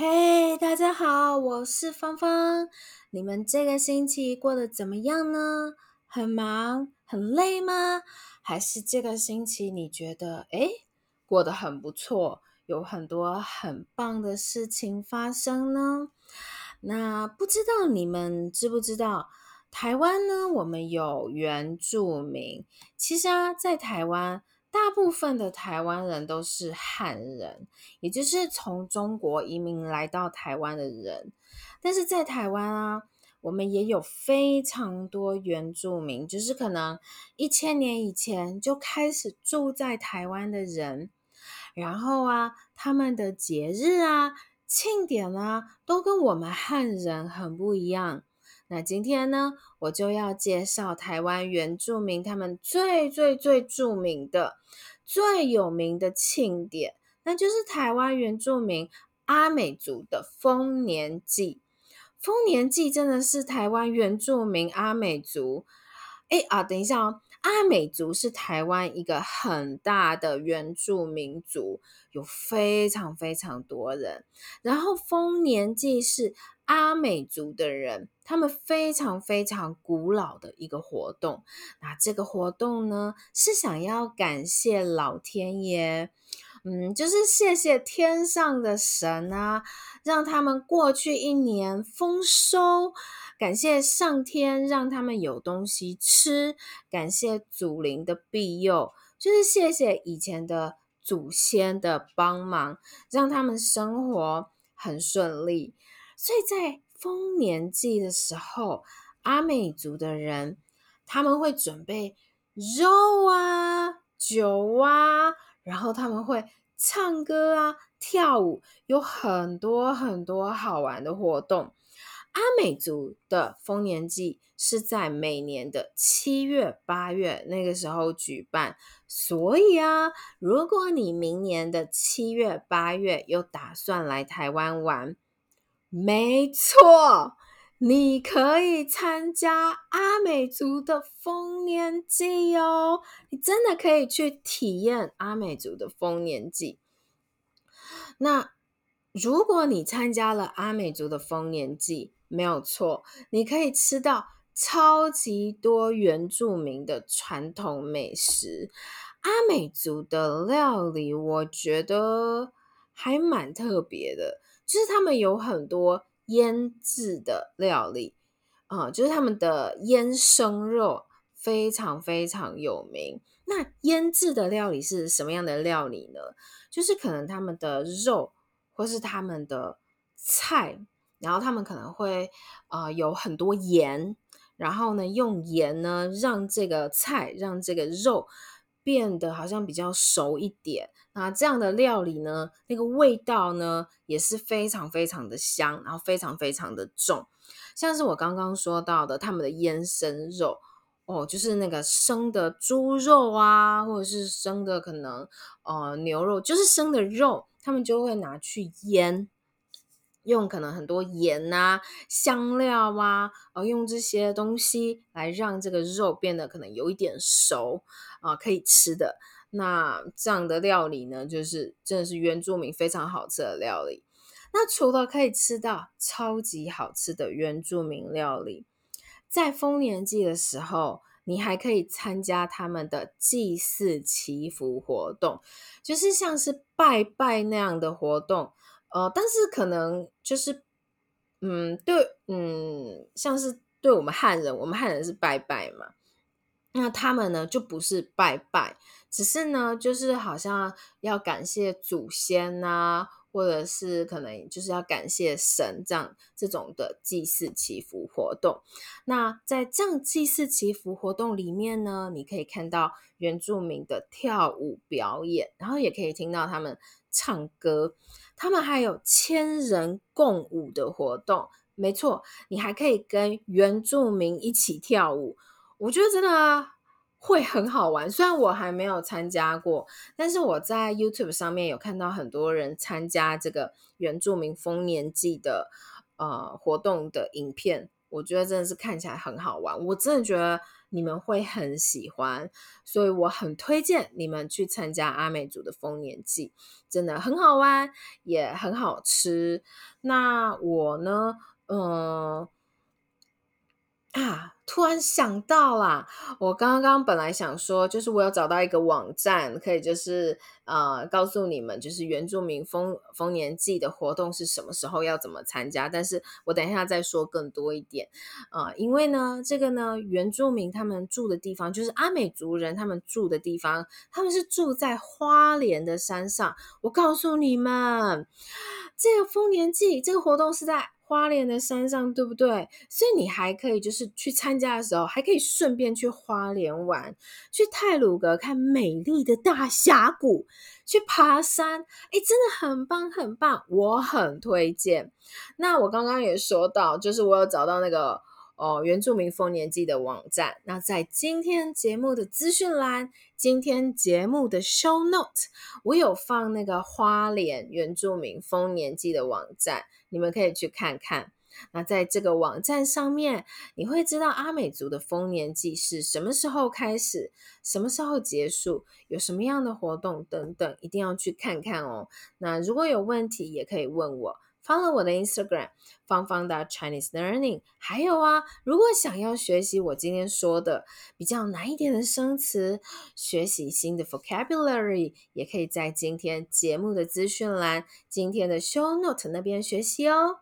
嘿大家好，我是芳芳。你们这个星期过得怎么样呢？很忙，很累吗？还是这个星期你觉得，诶，过得很不错，有很多很棒的事情发生呢？那不知道你们知不知道，台湾呢，我们有原住民。其实啊，在台湾。大部分的台湾人都是汉人，也就是从中国移民来到台湾的人。但是在台湾啊，我们也有非常多原住民，就是可能一千年以前就开始住在台湾的人。然后啊，他们的节日啊、庆典啊，都跟我们汉人很不一样。那今天呢，我就要介绍台湾原住民他们最最最著名的、最有名的庆典，那就是台湾原住民阿美族的丰年祭。丰年祭真的是台湾原住民阿美族，哎啊，等一下哦，阿美族是台湾一个很大的原住民族，有非常非常多人。然后丰年祭是阿美族的人，他们非常非常古老的一个活动。那这个活动呢，是想要感谢老天爷，嗯，就是谢谢天上的神啊，让他们过去一年丰收，感谢上天让他们有东西吃，感谢祖灵的庇佑，就是谢谢以前的祖先的帮忙，让他们生活很顺利。所以在丰年祭的时候，阿美族的人他们会准备肉啊、酒啊，然后他们会唱歌啊、跳舞，有很多很多好玩的活动。阿美族的丰年祭是在每年的七月、八月那个时候举办，所以啊，如果你明年的七月、八月有打算来台湾玩，没错，你可以参加阿美族的丰年祭哦！你真的可以去体验阿美族的丰年祭。那如果你参加了阿美族的丰年祭，没有错，你可以吃到超级多原住民的传统美食。阿美族的料理，我觉得还蛮特别的。就是他们有很多腌制的料理，啊、就是他们的腌生肉非常非常有名。那腌制的料理是什么样的料理呢？就是可能他们的肉或是他们的菜，然后他们可能会啊、有很多盐，然后呢用盐呢让这个菜让这个肉变得好像比较熟一点。那这样的料理呢，那个味道呢也是非常非常的香，然后非常非常的重。像是我刚刚说到的，他们的腌生肉哦，就是那个生的猪肉啊，或者是生的可能呃牛肉，就是生的肉，他们就会拿去腌，用可能很多盐啊、香料啊，呃，用这些东西来让这个肉变得可能有一点熟啊，可以吃的。那这样的料理呢，就是真的是原住民非常好吃的料理。那除了可以吃到超级好吃的原住民料理，在丰年祭的时候，你还可以参加他们的祭祀祈福活动，就是像是拜拜那样的活动。呃，但是可能就是，嗯，对，嗯，像是对我们汉人，我们汉人是拜拜嘛。那他们呢，就不是拜拜，只是呢，就是好像要感谢祖先啊，或者是可能就是要感谢神这样这种的祭祀祈福活动。那在这样祭祀祈福活动里面呢，你可以看到原住民的跳舞表演，然后也可以听到他们唱歌。他们还有千人共舞的活动，没错，你还可以跟原住民一起跳舞。我觉得真的会很好玩，虽然我还没有参加过，但是我在 YouTube 上面有看到很多人参加这个原住民丰年祭的呃活动的影片，我觉得真的是看起来很好玩，我真的觉得你们会很喜欢，所以我很推荐你们去参加阿美族的丰年祭，真的很好玩，也很好吃。那我呢，嗯。啊！突然想到啦，我刚刚本来想说，就是我有找到一个网站，可以就是呃告诉你们，就是原住民丰丰年祭的活动是什么时候要怎么参加。但是我等一下再说更多一点啊、因为呢，这个呢，原住民他们住的地方，就是阿美族人他们住的地方，他们是住在花莲的山上。我告诉你们，这个丰年祭这个活动是在。花莲的山上，对不对？所以你还可以就是去参假的时候，还可以顺便去花莲玩，去太鲁阁看美丽的大峡谷，去爬山，哎，真的很棒很棒，我很推荐。那我刚刚也说到，就是我有找到那个哦原住民丰年祭的网站。那在今天节目的资讯栏，今天节目的 show note，我有放那个花莲原住民丰年祭的网站。你们可以去看看。那在这个网站上面，你会知道阿美族的丰年祭是什么时候开始，什么时候结束，有什么样的活动等等，一定要去看看哦。那如果有问题，也可以问我，follow 我的 Instagram 芳芳的 Chinese Learning。还有啊，如果想要学习我今天说的比较难一点的生词，学习新的 vocabulary，也可以在今天节目的资讯栏、今天的 show note 那边学习哦。